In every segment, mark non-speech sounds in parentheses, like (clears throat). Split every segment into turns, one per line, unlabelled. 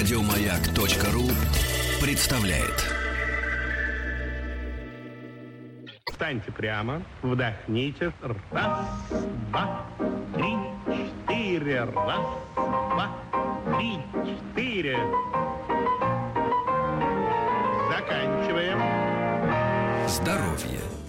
Радиомаяк.ру представляет.
Встаньте прямо, вдохните. Раз, два, три, четыре. Раз, два, три, четыре. Заканчиваем.
Здоровье.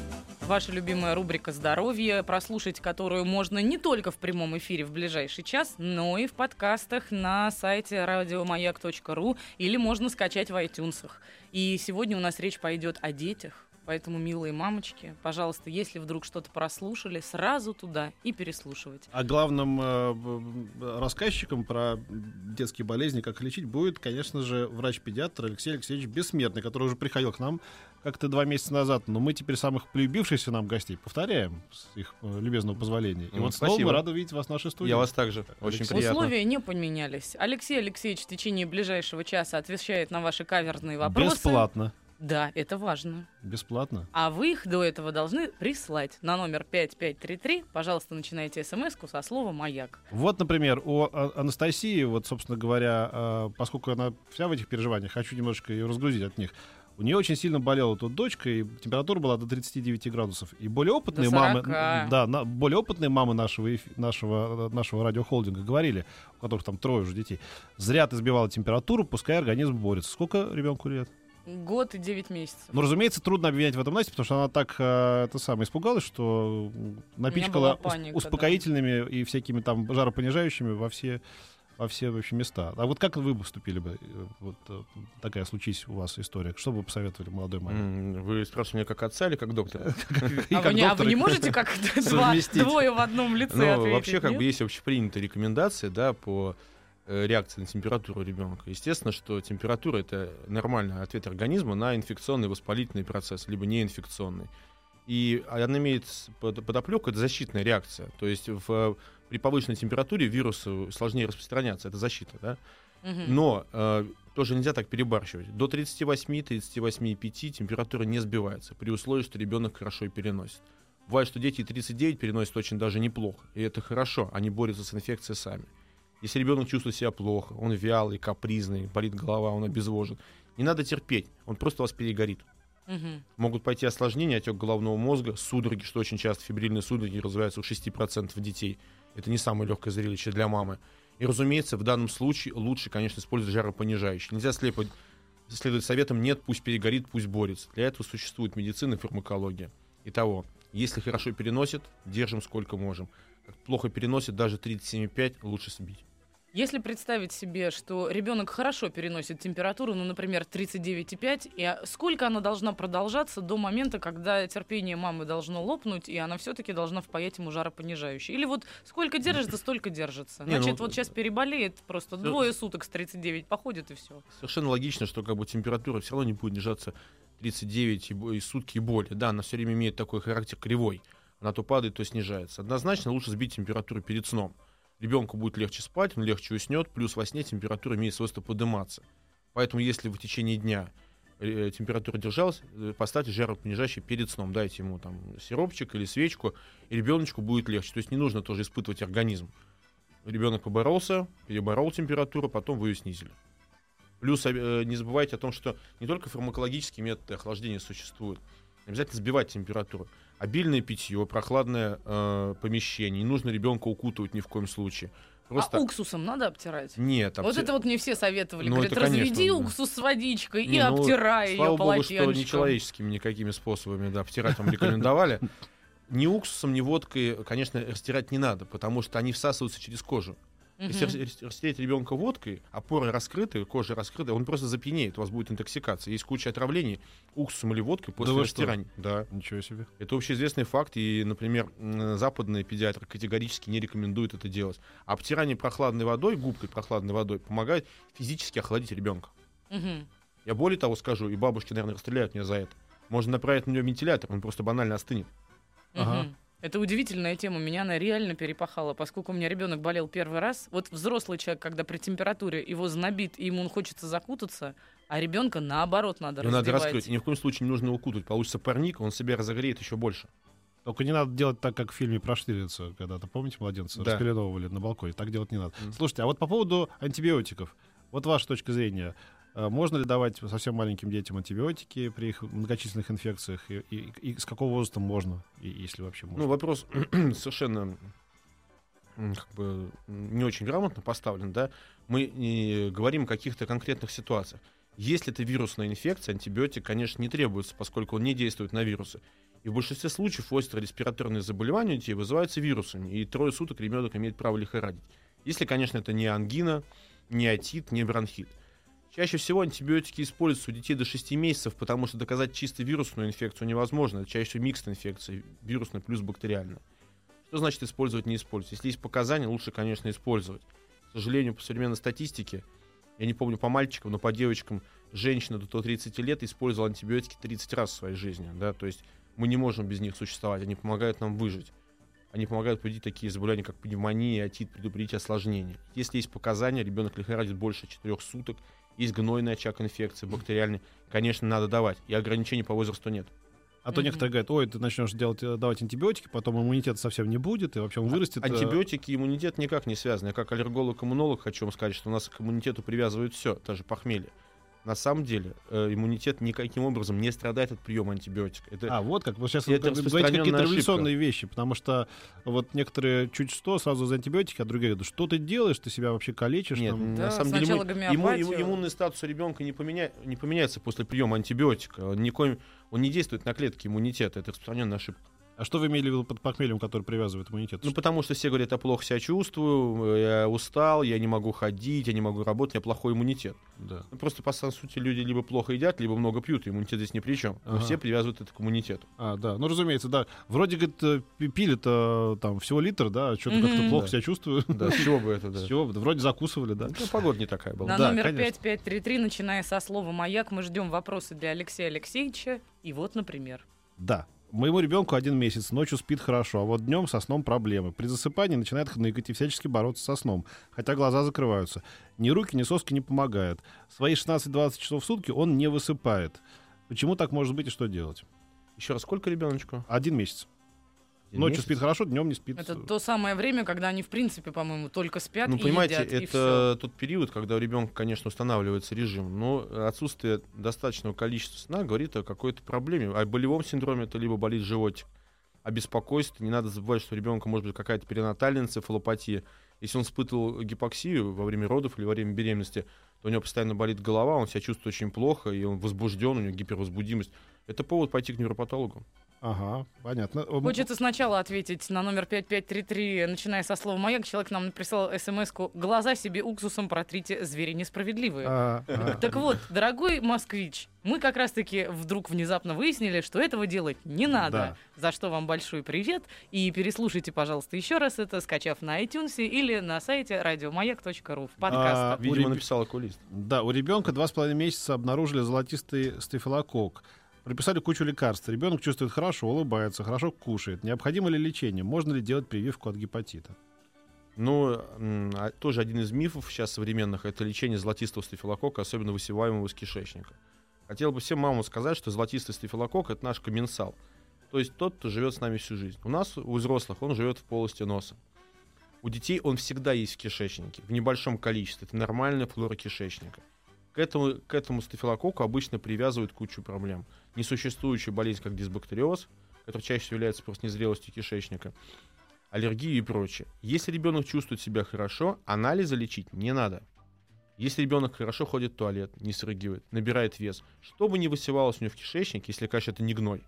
Ваша любимая рубрика «Здоровье», прослушать которую можно не только в прямом эфире в ближайший час, но и в подкастах на сайте радиомаяк.ру или можно скачать в iTunes. И сегодня у нас речь пойдет о детях, Поэтому, милые мамочки, пожалуйста, если вдруг что-то прослушали, сразу туда и переслушивать.
А главным э, рассказчиком про детские болезни, как лечить, будет, конечно же, врач-педиатр Алексей Алексеевич Бессмертный, который уже приходил к нам как-то два месяца назад. Но мы теперь самых полюбившихся нам гостей повторяем с их э, любезного позволения. И
Ну,
вот снова
спасибо.
мы рады видеть вас в нашей студии.
Я вас также. Очень
Алексей.
приятно.
Условия не поменялись. Алексей Алексеевич в течение ближайшего часа отвечает на ваши каверзные вопросы.
Бесплатно.
Да, это важно.
Бесплатно.
А вы их до этого должны прислать на номер 5533. Пожалуйста, начинайте смс со слова «Маяк».
Вот, например, у Анастасии, вот, собственно говоря, э, поскольку она вся в этих переживаниях, хочу немножечко ее разгрузить от них. У нее очень сильно болела тут дочка, и температура была до 39 градусов. И более опытные мамы,
40.
да, на- более опытные мамы нашего, нашего, нашего радиохолдинга говорили, у которых там трое уже детей, зря ты сбивала температуру, пускай организм борется. Сколько ребенку лет?
Год и 9 месяцев.
Ну, разумеется, трудно обвинять в этом Насте, потому что она так э, это самое испугалась, что напичкала
паника,
ус- успокоительными и всякими там жаропонижающими во все во все в общем, места. А вот как вы бы поступили бы, э, вот э, такая случись у вас история? Что бы вы посоветовали молодой маме?
Вы спрашиваете меня как отца или как доктора? (laughs)
А,
как
вы не, а вы не можете как (laughs) двое в одном лице
Ну,
ответить?
вообще, как бы есть общепринятые рекомендации, да, по э, реакции на температуру ребенка. Естественно, что температура это нормальный ответ организма на инфекционный воспалительный процесс, либо неинфекционный. И она имеет подоплеку, это защитная реакция. То есть в, при повышенной температуре вирусу сложнее распространяться, это защита, да. Но э, тоже нельзя так перебарщивать. До 38-38,5 температура не сбивается, при условии, что ребенок хорошо и переносит. Бывает, что дети и 39 переносят очень даже неплохо. И это хорошо, они борются с инфекцией сами. Если ребенок чувствует себя плохо, он вялый, капризный, болит голова, он обезвожен, не надо терпеть, он просто вас перегорит.
Мгм.
Могут пойти осложнения, отек головного мозга, судороги, что очень часто фибрильные судороги развиваются у 6% детей. Это не самое легкое зрелище для мамы. И, разумеется, в данном случае лучше, конечно, использовать жаропонижающий. Нельзя слепо следовать советам «нет, пусть перегорит, пусть борется». Для этого существует медицина и фармакология. Итого, если хорошо переносит, держим сколько можем. Плохо переносит, даже 37,5 лучше сбить.
Если представить себе, что ребенок хорошо переносит температуру, ну, например, 39,5, и а, сколько она должна продолжаться до момента, когда терпение мамы должно лопнуть, и она все-таки должна впаять ему жаропонижающий? Или вот сколько держится, столько держится?
Не, ну,
вот сейчас переболеет, просто
всё-
двое суток с 39 походит, и все.
Совершенно логично, что как бы температура все равно не будет держаться 39 и, и сутки и более. Да, она все время имеет такой характер кривой. Она то падает, то снижается. Однозначно лучше сбить температуру перед сном. Ребенку будет легче спать, он легче уснет, плюс во сне температура имеет свойство подниматься. Поэтому если в течение дня э, температура держалась, э, поставьте жаропонижающий перед сном, дайте ему там сиропчик или свечку, и ребеночку будет легче. То есть не нужно тоже испытывать организм. Ребенок поборолся, переборол температуру, потом вы ее снизили. Плюс э, не забывайте о том, что не только фармакологические методы охлаждения существуют. Обязательно сбивать температуру. Обильное питье, прохладное э, помещение. Не нужно ребенка укутывать ни в коем случае. Просто
А уксусом надо обтирать?
нет.
Вот
обте-
это вот мне все советовали.
Ну,
Говорят,
это, конечно,
разведи
да.
уксус с водичкой и
Не, ну,
обтирай
Слава
ее
богу, что не
полотенчиком.
человеческими никакими способами да, обтирать вам рекомендовали. Ни уксусом, ни водкой, конечно, растирать не надо, потому что они всасываются через кожу. Если
Мгм.
рас- растереть ребенка водкой, а поры раскрыты, кожа раскрыта, он просто запьянеет, у вас будет интоксикация. Есть куча отравлений уксусом или водкой после
что?
растирания. Да.
Ничего себе.
Это общеизвестный факт, и, например, западные педиатры категорически не рекомендуют это делать. А обтирание прохладной водой, губкой прохладной водой, помогает физически охладить ребенка.
Мгм.
Я более того скажу, и бабушки, наверное, расстреляют меня за это. Можно направить на него вентилятор, он просто банально остынет.
Ага.
Это удивительная тема, меня она реально перепахала, поскольку у меня ребенок болел первый раз. Вот взрослый человек, когда при температуре его знобит, и ему хочется закутаться, а ребенка наоборот надо
надо
раздевать.
раскрыть. И ни в коем случае не нужно его укутывать. Получится парник, он себя разогреет еще больше.
Только не надо делать так, как в фильме про Штирлица, когда-то, помните, младенца
Да.
распеленовывали на балконе. Так делать не надо.
Мгм.
Слушайте, а вот по поводу антибиотиков. Вот ваша точка зрения. Э, Можно ли давать совсем маленьким детям антибиотики при их многочисленных инфекциях? И, и- и с какого возраста можно, и- если вообще можно?
Ну, вопрос (clears throat) совершенно как бы не очень грамотно поставлен, да. Мы не говорим о каких-то конкретных ситуациях. Если это вирусная инфекция, антибиотик, конечно, не требуется, поскольку он не действует на вирусы. И в большинстве случаев острые респираторные заболевания у детей вызываются вирусами, и трое суток ребенок имеет право лихорадить. Если, конечно, это не ангина, не отит, не бронхит. Чаще всего антибиотики используются у детей до 6 месяцев, потому что доказать чисто вирусную инфекцию невозможно. Это чаще всего микс инфекции, вирусная плюс бактериальная. Что значит использовать, не использовать? Если есть показания, лучше, конечно, использовать. К сожалению, по современной статистике, я не помню по мальчикам, но по девочкам, женщина до 30 лет использовала антибиотики 30 раз в своей жизни. Да? То есть мы не можем без них существовать, они помогают нам выжить. Они помогают победить такие заболевания, как пневмония, отит, предупредить осложнения. Если есть показания, ребенок лихорадит больше 4 суток, есть гнойный очаг инфекции, бактериальный, конечно, надо давать. И ограничений по возрасту нет.
А то
Мгм.
некоторые говорят, ой, ты начнешь делать, э, давать антибиотики, потом иммунитета совсем не будет, и вообще он вырастет. э,
Антибиотики и иммунитет никак не связаны. Я как аллерголог-иммунолог хочу вам сказать, что у нас к иммунитету привязывают все, даже похмелье. На самом деле э, иммунитет никаким образом не страдает от приема антибиотика. Это
А, вот как. Вы сейчас
Это
говорите какие-то
ошибка.
революционные вещи, потому что вот некоторые чуть что сразу за антибиотики, а другие говорят, что ты делаешь, ты себя вообще калечишь.
Нет,
там».
Да,
на самом деле имму- имму- иммунный статус ребенка не, поменя- не поменяется после приема антибиотика. Он, никоим- он не действует на клетки иммунитета. Это распространенная ошибка.
А что вы имели в виду под похмельем, который привязывает иммунитет?
Ну, потому что все говорят, я плохо себя чувствую, я устал, я не могу ходить, я не могу работать, у меня плохой иммунитет.
Да.
Ну, Просто, по сути, люди либо плохо едят, либо много пьют, и иммунитет здесь ни при чем. Но
Ага.
все привязывают это к иммунитету.
А, да. Ну, разумеется, да. Вроде, говорит, э, пи- пили-то там всего литр, да, что-то
Мгм.
как-то плохо
Да.
себя чувствую. (laughs)
Да, с чего бы это, да.
С чего бы? Вроде закусывали, да.
Ну, погода не такая была.
На
Да,
номер
конечно.
5533, начиная со слова «Маяк», мы ждем вопросы для Алексея Алексеевича. И вот, например.
Да. Моему ребенку один месяц, ночью спит хорошо, а вот днем со сном проблемы. При засыпании начинает хныкать и всячески бороться со сном, хотя глаза закрываются. Ни руки, ни соски не помогают. Свои 16-20 часов в сутки он не высыпает. Почему так может быть и что делать?
Еще раз, сколько ребеночку?
Один месяц. Ночью
месяц?
спит хорошо, днем не спит.
Это то самое время, когда они, в принципе, по-моему, только спят
Ну,
и
понимаете,
едят, и
это тот период, когда у ребенка, конечно, устанавливается режим, но отсутствие достаточного количества сна говорит о какой-то проблеме. О болевом синдроме это либо болит животик, о беспокойстве. Не надо забывать, что у ребенка может быть какая-то перинатальная энцефалопатия. Если он испытывал гипоксию во время родов или во время беременности, то у него постоянно болит голова, он себя чувствует очень плохо, и он возбужден, у него гипервозбудимость. Это повод пойти к невропатологу.
Ага, понятно.
Хочется сначала ответить на номер 5533, начиная со слова «Маяк». Человек нам прислал смс-ку «Глаза себе уксусом протрите, звери несправедливые».
а, а.
Так вот, дорогой москвич, мы как раз-таки вдруг внезапно выяснили, что этого делать не надо. За что вам большой привет. И переслушайте, пожалуйста, еще раз это, скачав на iTunes или на сайте радиомаяк.ру в подкастах.
У
Видимо,
реб-
написал окулист.
Да, у ребенка два с половиной месяца обнаружили золотистый стафилококк. Прописали кучу лекарств. Ребенок чувствует хорошо, улыбается, хорошо кушает. Необходимо ли лечение? Можно ли делать прививку от гепатита?
Ну, а тоже один из мифов сейчас современных это лечение золотистого стафилококка, особенно высеваемого из кишечника. Хотел бы всем мамам сказать, что золотистый стафилококк это наш комменсал. То есть тот, кто живет с нами всю жизнь. У нас, у взрослых, он живет в полости носа. У детей он всегда есть в кишечнике, в небольшом количестве. Это нормальная флора кишечника. К этому, к этому стафилококку обычно привязывают кучу проблем. Несуществующая болезнь, как дисбактериоз, которая чаще всего является просто незрелостью кишечника, аллергии и прочее. Если ребенок чувствует себя хорошо, анализы лечить не надо. Если ребенок хорошо ходит в туалет, не срыгивает, набирает вес, что бы ни высевалось у него в кишечнике, если, конечно, это не гной,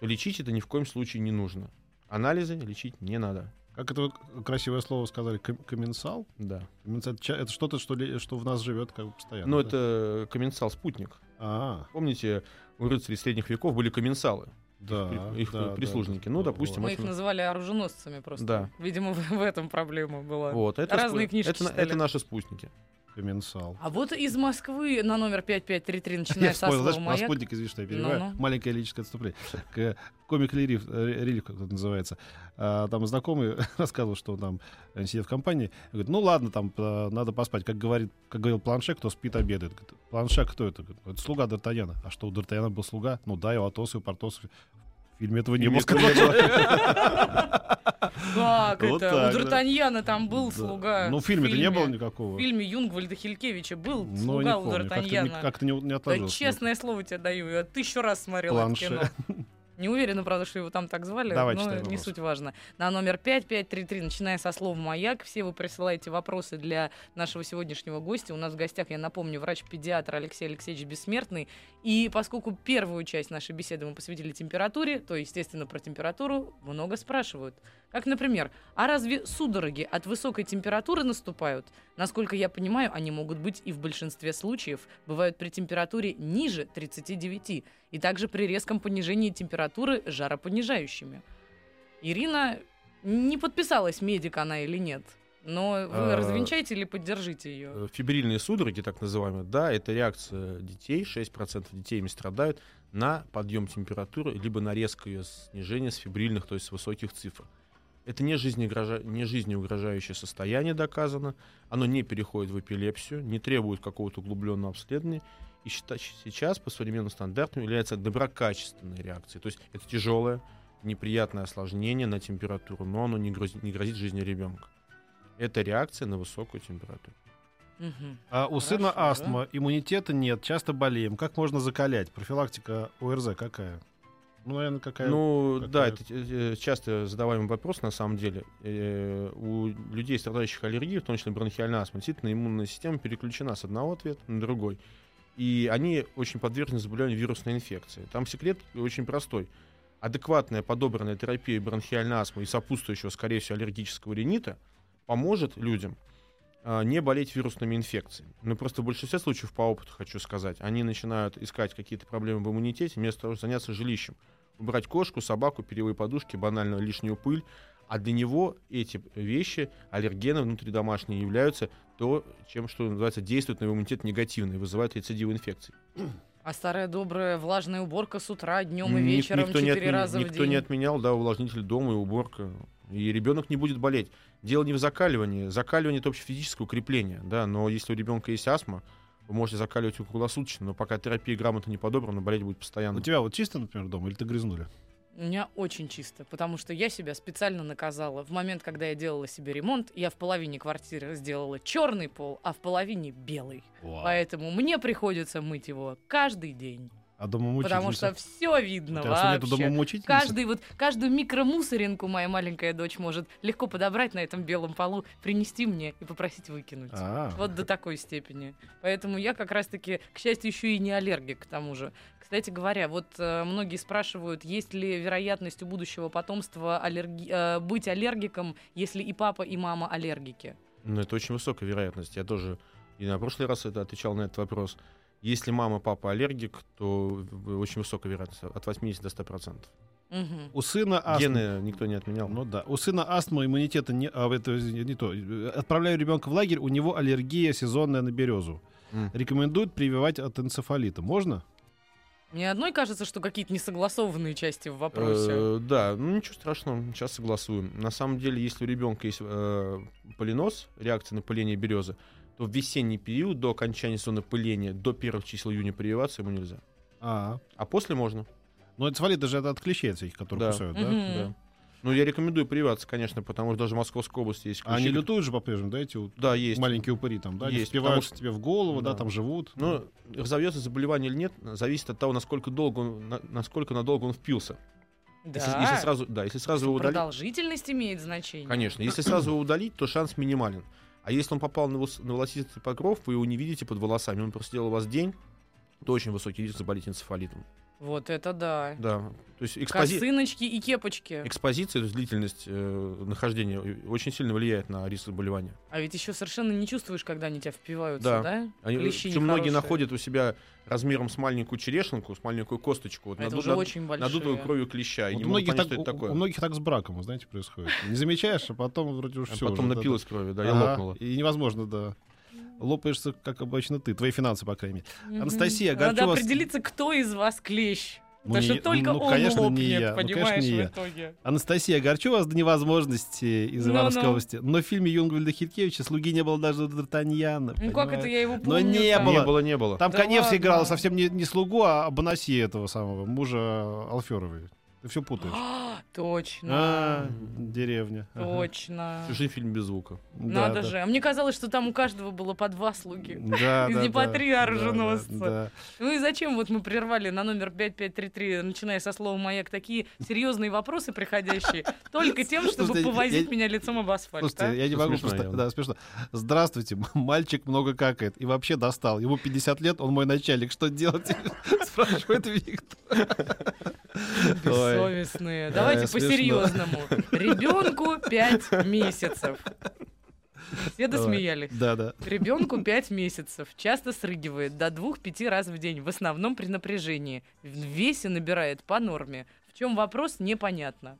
то лечить это ни в коем случае не нужно. Анализы лечить не надо.
Как это вы красивое слово сказали? Ком- Комменсал?
Да.
Комменсал это, это что-то, что, ли- что в нас живет как бы постоянно.
Но
да?
это комменсал спутник.
А,
Помните, у рыцарей средних веков были комменсалы,
да.
их, их
да,
прислужники.
да.
Ну, допустим,
Мы их называли оруженосцами просто.
Да.
Видимо, в, в этом проблема была.
Вот, это,
Разные
спу-
книжки
это,
читали.
это наши спутники.
Комменсал.
А вот из Москвы на номер 5533, начиная
Я
со
вспомнил, знаешь, про спутник, извини, что я перебиваю.
Ну-ну.
Маленькое лирическое отступление. Комик Рилиф, э, Рилиф, как это называется. А, Там знакомый (laughs) рассказывал, что он там э, сидит в компании. Говорит, ну ладно, там э, надо поспать. Как, говорит, как говорил Планше, кто спит, обедает. Говорит, Планше кто это? Это слуга Д'Артаньяна. А что, у Д'Артаньяна был слуга? Ну да, и у Атоса, и у Портоса. В фильме этого не было.
Как
Вот
это?
так,
У
да.
Д'Артаньяна там был
Да.
слуга.
Ну, в фильме-то не было
В
никакого.
фильме Юнгвальда Хилькевича был
Ну, не
слуга у
помню. Как-то не-
Д'Артаньяна.
Как-то не отложилось.
честное слово тебе даю, я тысячу раз смотрела
Планше.
это кино. Не уверена, правда, что его там так звали,
Давай,
но не
вопрос.
суть важно. На номер 5533, начиная со слова «Маяк», все вы присылаете вопросы для нашего сегодняшнего гостя. У нас в гостях, я напомню, врач-педиатр Алексей Алексеевич Бессмертный. И поскольку первую часть нашей беседы мы посвятили температуре, то, естественно, про температуру много спрашивают. Как, например, а разве судороги от высокой температуры наступают? Насколько я понимаю, они могут быть и в большинстве случаев бывают при температуре ниже 39 и также при резком понижении температуры жаропонижающими. Ирина не подписалась, медик она или нет. Но вы
А,
развенчаете или поддержите ее?
Э, Фибрильные судороги, так называемые, да, это реакция детей, 6% детей ими страдают, на подъем температуры, либо на резкое снижение с фибрильных, то есть с высоких цифр. Это не, жизнеугрожа- не жизнеугрожающее состояние доказано, оно не переходит в эпилепсию, не требует какого-то углубленного обследования, и счита- сейчас по современным стандартам является доброкачественной реакцией. То есть это тяжелое, неприятное осложнение на температуру, но оно не грозит, не грозит жизни ребенка. Это реакция на высокую температуру.
Мгм.
А у сына
Хорошо, да.
астма, иммунитета нет, часто болеем. Как можно закалять? Профилактика ОРЗ какая? Ну, наверное, какая...
Ну,
какая-
да, это э, часто задаваемый вопрос на самом деле. Э, У людей, страдающих аллергией, в том числе бронхиальной астмой, действительно иммунная система переключена с одного ответа на другой. И они очень подвержены заболеванию вирусной инфекции. Там секрет очень простой. Адекватная подобранная терапия бронхиальной астмы и сопутствующего, скорее всего, аллергического ринита поможет людям а, не болеть вирусными инфекциями. Но просто в большинстве случаев, по опыту хочу сказать, они начинают искать какие-то проблемы в иммунитете, вместо того, чтобы заняться жилищем убрать кошку, собаку, перьевые подушки, банально лишнюю пыль. А для него эти вещи, аллергены внутридомашние, являются то, чем, что называется, действует на иммунитет негативно и вызывает рецидивы инфекций.
А старая добрая влажная уборка с утра, днем и вечером,
никто не
четыре
отменял-
раза в
Никто
день.
не отменял, да, увлажнитель дома и уборка. И ребенок не будет болеть. Дело не в закаливании. Закаливание это общефизическое укрепление, да, но если у ребенка есть астма, вы можете закаливать его круглосуточно, но пока терапия грамотно не подобрана, болеть будет постоянно.
У тебя вот чисто, например, дома, или ты грязнули?
У меня очень чисто, потому что я себя специально наказала. В момент, когда я делала себе ремонт, я в половине квартиры сделала черный пол, а в половине белый. Поэтому мне приходится мыть его каждый день.
А
Потому что все видно
У тебя что, нету
вообще.
дома мучительницы?
Каждый вот, каждую микромусоринку моя маленькая дочь может легко подобрать на этом белом полу, принести мне и попросить выкинуть.
А,
Вот до такой степени. Поэтому я как раз-таки, к счастью, еще и не аллергик к тому же. Кстати говоря, вот э, многие спрашивают, есть ли вероятность у будущего потомства аллерги- э, быть аллергиком, если и папа, и мама аллергики.
Ну, это очень высокая вероятность. Я тоже и на прошлый раз это отвечал на этот вопрос. Если мама, папа аллергик, то очень высокая вероятность, от 80 до 100%.
Мгм.
у сына астма.
Гены никто не отменял.
Ну да. У сына астма, иммунитета не, а, это не то. Отправляю ребенка в лагерь, у него аллергия сезонная на березу.
М.
Рекомендуют прививать от энцефалита. Можно?
Мне одной кажется, что какие-то несогласованные части в вопросе.
Э, да, ну ничего страшного, сейчас согласуем. На самом деле, если у ребенка есть э, полинос, реакция на пыление березы, то в весенний период до окончания сезона пыления, до первых чисел июня прививаться ему нельзя.
А,
А после можно.
ну энцефалит даже это от клещей от всяких, которые
Да.
кусают, да?
Мгм.
Да. Ну, я рекомендую прививаться, конечно, потому что даже в Московской области есть
А они
ключи.
лютуют же по-прежнему, да, эти вот
Да, есть.
маленькие упыри там, да? Они
Есть,
впиваются
потому
тебе в голову, да.
Да.
там живут.
Ну, разовьется заболевание или нет, зависит от того, насколько долго он, на- насколько надолго он впился.
да.
Если, если сразу, да, если сразу его удалить,
Продолжительность имеет значение.
конечно, если сразу его удалить, то шанс минимален. А если он попал на, волос- на волосистый покров, вы его не видите под волосами, он просидел у вас день, то очень высокий риск заболеть энцефалитом.
Вот это да.
Да, то есть экспози-
Косыночки и кепочки.
экспозиция, то есть длительность э, нахождения э, очень сильно влияет на риск заболевания.
А ведь еще совершенно не чувствуешь, когда они тебя впиваются,
Да.
да?
Они,
Клещи
причем многие находят у себя размером с маленькую черешенку, с маленькую косточку, вот
А это
наду-
уже
над-
очень большие.
надутую кровью клеща.
Вот у, многих
понять,
так,
это
у-
такое.
у многих так с браком, знаете, происходит. Не замечаешь, а потом вроде уж
А
все.
потом напилась крови, да, и
Ага,
лопнула.
И невозможно, да. Лопаешься, как обычно ты, твои финансы, по крайней мере.
Мгм.
Анастасия,
Надо
Горчева с-
определиться, кто из вас клещ.
Ну,
Потому что
не-
только
ну,
он
конечно, не
лопнет,
я. Ну, конечно,
понимаешь,
не
в
я.
итоге.
Анастасия, горчу вас до невозможности из. Ивановской области. Но в фильме Юнгвальда Хиткевича слуги не было даже Д'Артаньяна.
Ну как это я его
Но
помню?
не
там?
было.
Не было, не было.
Там
Да
Коневский играл совсем не, не слугу, а Бонаси этого самого, мужа Алферовой. Ты все путаешь.
А, Точно.
А, деревня. Ага.
Точно.
Чужой фильм без звука.
Надо
да.
же. А мне казалось, что там у каждого было по два слуги.
Да,
Из
да, да.
Непатрия
Да,
оруженосца. Ну и зачем вот мы прервали на номер 5533, начиная со слова «маяк», такие серьезные вопросы приходящие, (laughs) только тем, чтобы повозить меня лицом об асфальт. а?
Слушайте, я не могу просто... Да, смешно. Здравствуйте, мальчик много какает и вообще достал. Ему 50 лет, он мой начальник. Что делать? (laughs) Спрашивает Виктор.
Бессовестные. Давайте
смешно.
по-серьезному. Ребенку 5 месяцев. Все досмеялись.
Да, да.
Ребенку 5 месяцев. Часто срыгивает до 2-5 раз в день. В основном при напряжении. В весе набирает по норме. В чем вопрос, непонятно.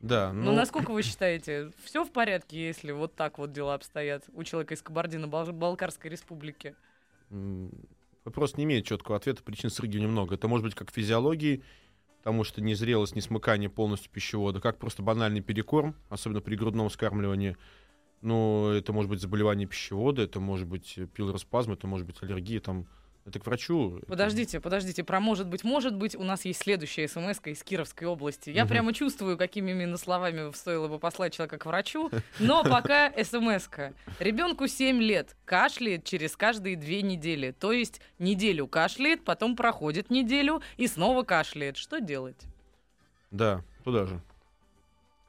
Да,
Ну,
ну,
насколько вы считаете, все в порядке, если вот так вот дела обстоят у человека из Кабардино-Балкарской республики?
вопрос не имеет четкого ответа, причин срыгивания много. Это может быть как физиологии, потому что незрелость, несмыкание полностью пищевода, как просто банальный перекорм, особенно при грудном вскармливании. Ну, это может быть заболевание пищевода, это может быть пилороспазм, это может быть аллергия, там, это к врачу.
Подождите, подождите, про может быть, может быть, у нас есть следующая смс из Кировской области. Я
Мгм.
прямо чувствую, какими именно словами стоило бы послать человека к врачу, но пока (laughs) смс -ка. Ребенку 7 лет, кашляет через каждые две недели. То есть неделю кашляет, потом проходит неделю и снова кашляет. Что делать?
Да, туда же.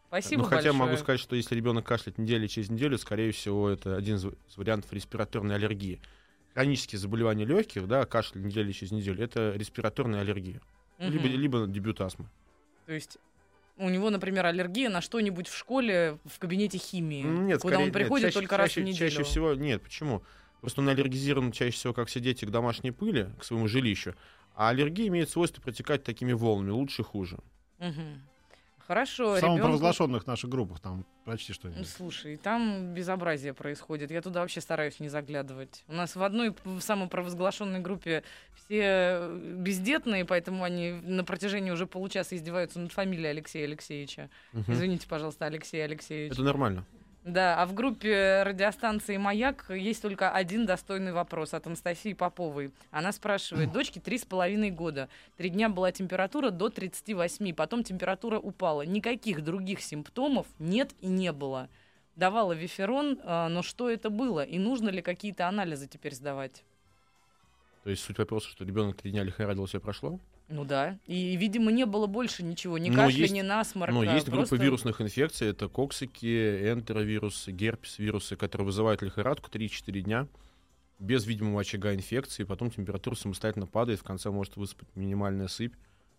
Спасибо
ну, хотя
большое.
могу сказать, что если ребенок кашляет неделю через неделю, скорее всего, это один из вариантов респираторной аллергии. Хронические заболевания легких, да, кашель неделю через неделю, это респираторная аллергия.
Мгм.
Либо, либо дебют астмы.
То есть у него, например, аллергия на что-нибудь в школе, в кабинете химии,
Нет,
куда
скорее-
он
нет,
приходит
чаще-
только раз в неделю.
Чаще всего, нет, почему? Просто он аллергизирован чаще всего, как все дети, к домашней пыли, к своему жилищу. А аллергия имеет свойство протекать такими волнами, лучше и хуже.
Мгм. Хорошо,
В
ребенку...
самопровозглашенных наших группах там почти что
Ну,
нет.
Слушай, там безобразие происходит. Я туда вообще стараюсь не заглядывать. У нас в одной в самопровозглашенной группе все э, бездетные, поэтому они на протяжении уже получаса издеваются над фамилией Алексея Алексеевича.
Мгм.
Извините, пожалуйста, Алексей Алексеевич.
Это нормально.
Да, а в группе радиостанции «Маяк» есть только один достойный вопрос от Анастасии Поповой. Она спрашивает, дочке три с половиной года. Три дня была температура до 38, потом температура упала. Никаких других симптомов нет и не было. Давала виферон, а, но что это было? И нужно ли какие-то анализы теперь сдавать?
То есть суть вопроса, что ребенок три дня лихорадил, все прошло.
Ну да. И, видимо, не было больше ничего. Ни
Но
кашля,
есть-
ни насморка.
Но есть группа
просто-
вирусных инфекций, это коксики, энтеровирусы, герпес-вирусы, которые вызывают лихорадку 3-4 дня без видимого очага инфекции, потом температура самостоятельно падает, в конце может высыпать минимальная сыпь.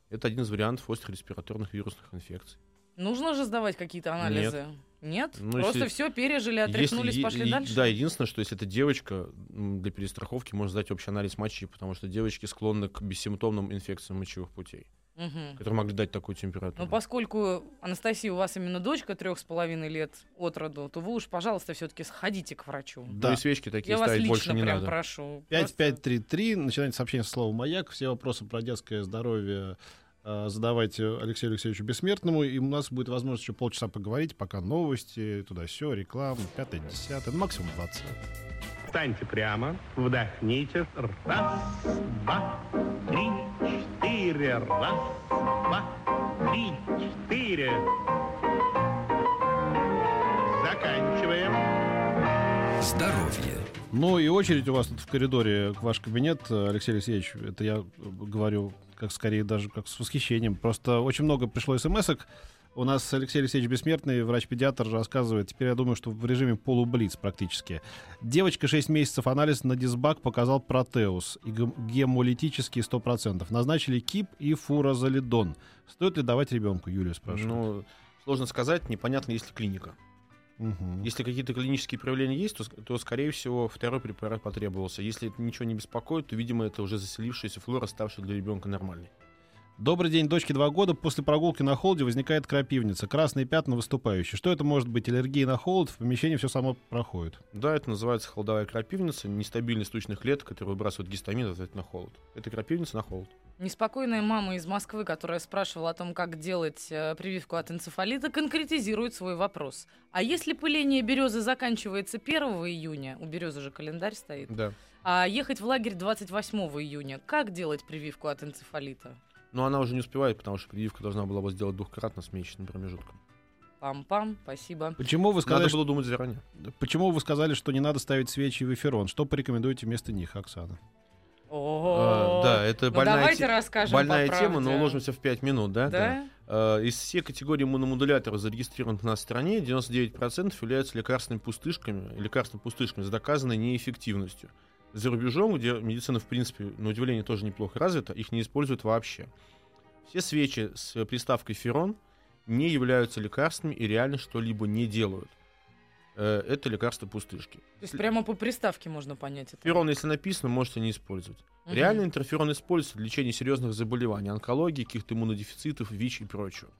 Это один из вариантов острых респираторных вирусных инфекций.
Нужно же сдавать какие-то анализы? Нет?
Ну,
Просто
если-
все пережили, отряхнулись,
Если-
пошли
и-
дальше?
Да, единственное, что если это девочка, для перестраховки можно сдать общий анализ мочи, потому что девочки склонны к бессимптомным инфекциям мочевых путей,
Мгм.
которые могли дать такую температуру.
Но поскольку, Анастасия, у вас именно дочка трех с половиной лет от роду, то вы уж, пожалуйста, все-таки сходите к врачу.
Ну
Да.
и свечки такие
Я вас
ставить
лично
больше не
прям
надо.
прошу.
5533, начинайте сообщение со слова «Маяк». Все вопросы про детское здоровье задавайте Алексею Алексеевичу Бессмертному, и у нас будет возможность еще полчаса поговорить, пока новости, туда все, реклама, пятое, десятое, ну, максимум 20.
Встаньте прямо, вдохните. Раз, два, три, четыре. Раз, два, три, четыре. Заканчиваем.
Здоровье.
Ну и очередь у вас тут в коридоре к ваш кабинет, э, Алексей Алексеевич, это я э, говорю как скорее даже как с восхищением. Просто очень много пришло смс-ок. У нас Алексей Алексеевич Бессмертный, врач-педиатр, рассказывает. Теперь я думаю, что в режиме полублиц практически. Девочка 6 месяцев анализ на дисбак показал протеус и гем- гемолитический 100%. Назначили КИП и фуразолидон. Стоит ли давать ребенку, Юлия спрашивает.
Ну, сложно сказать, непонятно, есть ли клиника.
Мгм.
Если какие-то клинические проявления есть, то, то, скорее всего, второй препарат потребовался. Если это ничего не беспокоит, то, видимо, это уже заселившаяся флора, ставшая для ребенка нормальной.
Добрый день, дочке два года. После прогулки на холоде возникает крапивница. Красные пятна выступающие. Что это может быть? Аллергия на холод? В помещении все само проходит.
Да, это называется холодовая крапивница, нестабильность тучных клеток, которые выбрасывают гистамин ответ на холод. Это крапивница на холод.
Неспокойная мама из Москвы, которая спрашивала о том, как делать э, прививку от энцефалита, конкретизирует свой вопрос. А если пыление березы заканчивается 1 июня, у березы же календарь стоит,
Да.
а ехать в лагерь 28 июня, как делать прививку от энцефалита?
Но она уже не успевает, потому что прививка должна была бы сделать двухкратно с месячным промежутком.
Пам-пам, спасибо.
Почему вы сказали,
Надо было думать заранее.
почему вы сказали, что не надо ставить свечи в эфирон? Что порекомендуете вместо них, Оксана?
О,
А, да, это
ну
больная,
давайте
те-
расскажем
больная тема, но уложимся в 5 минут, да?
Да?
Э, Из всех категорий иммуномодуляторов, зарегистрированных на стране, 99% являются лекарственными пустышками, лекарственными пустышками с доказанной неэффективностью. За рубежом, где медицина, в принципе, на удивление, тоже неплохо развита, их не используют вообще. Все свечи с приставкой ферон не являются лекарствами и реально что-либо не делают. Э, Это лекарства-пустышки.
То есть прямо по приставке можно понять это.
Ферон, если написано, можете не использовать.
Мгм.
Реально интерферон используется для лечения серьезных заболеваний, онкологии, каких-то иммунодефицитов, ВИЧ и прочего.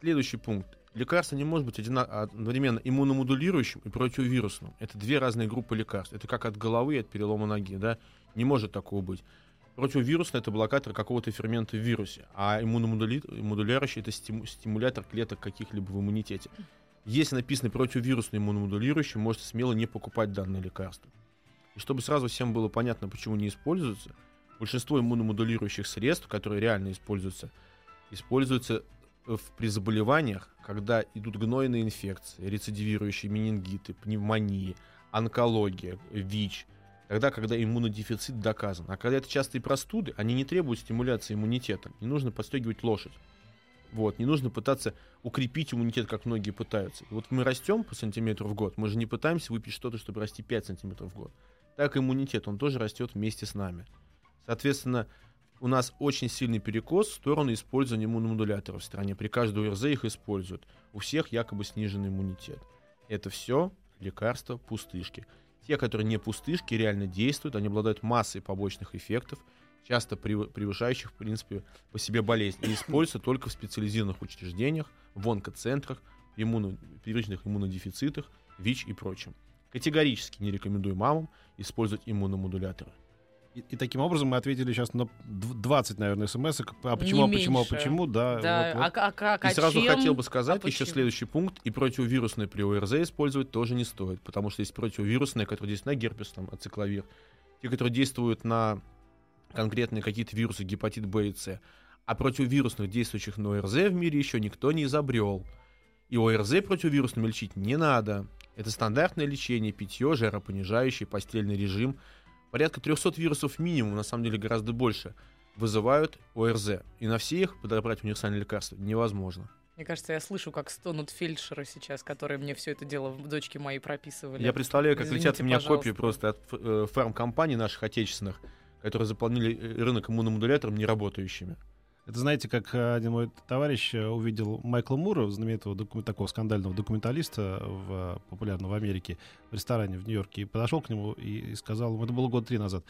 Следующий пункт. Лекарство не может быть одновременно иммуномодулирующим и противовирусным. Это две разные группы лекарств. Это как от головы и от перелома ноги. Да? Не может такого быть. Противовирусный это блокатор какого-то фермента в вирусе, а иммуномодулярующий это стиму- стимулятор клеток каких-либо в иммунитете. Если написано противовирусный иммуномодулирующий, можете смело не покупать данное лекарство. И чтобы сразу всем было понятно, почему не используются, большинство иммуномодулирующих средств, которые реально используются, используются в- при заболеваниях, когда идут гнойные инфекции, рецидивирующие менингиты, пневмонии, онкология, ВИЧ, тогда, когда иммунодефицит доказан. А когда это частые простуды, они не требуют стимуляции иммунитета. Не нужно подстегивать лошадь. Вот, не нужно пытаться укрепить иммунитет, как многие пытаются. Вот мы растем по сантиметру в год, мы же не пытаемся выпить что-то, чтобы расти 5 сантиметров в год. Так иммунитет, он тоже растет вместе с нами. Соответственно, у нас очень сильный перекос в сторону использования иммуномодуляторов в стране. При каждой ОРЗ их используют. У всех якобы сниженный иммунитет. Это все лекарства, пустышки. Те, которые не пустышки, реально действуют, они обладают массой побочных эффектов, часто прев- превышающих, в принципе, по себе болезнь. И используются только в специализированных учреждениях, в онкоцентрах, иммуно, первичных иммунодефицитах, ВИЧ и прочем. Категорически не рекомендую мамам использовать иммуномодуляторы.
И, и таким образом мы ответили сейчас на дв- 20, наверное, смс А почему,
Не
а почему, а
меньше.
почему, да.
Да,
вот- вот.
а, а как,
И
а
сразу
чем?
хотел бы сказать
А
еще
почему?
следующий пункт. И противовирусные при ОРЗ использовать тоже не стоит, потому что есть противовирусные, которые действуют на герпес, там, ацикловир. Те, которые действуют на конкретные какие-то вирусы, гепатит Б и С. А противовирусных, действующих на ОРЗ в мире еще никто не изобрел. И ОРЗ противовирусным лечить не надо. Это стандартное лечение, питье, жаропонижающий, постельный режим. Порядка 300 вирусов минимум, на самом деле гораздо больше, вызывают ОРЗ. И на все их подобрать универсальные лекарства невозможно.
Мне кажется, я слышу, как стонут фельдшеры сейчас, которые мне все это дело в дочке моей прописывали.
Я представляю, как
Извините,
летят у меня
пожалуйста.
копии просто от э, фармкомпаний наших отечественных, которые заполнили э, рынок иммуномодулятором неработающими.
Это знаете, как э, один мой товарищ э, увидел Майкла Мура, знаменитого доку- такого скандального документалиста в, популярного в Америке, в ресторане в Нью-Йорке, и подошел к нему и, сказал, это было года три назад,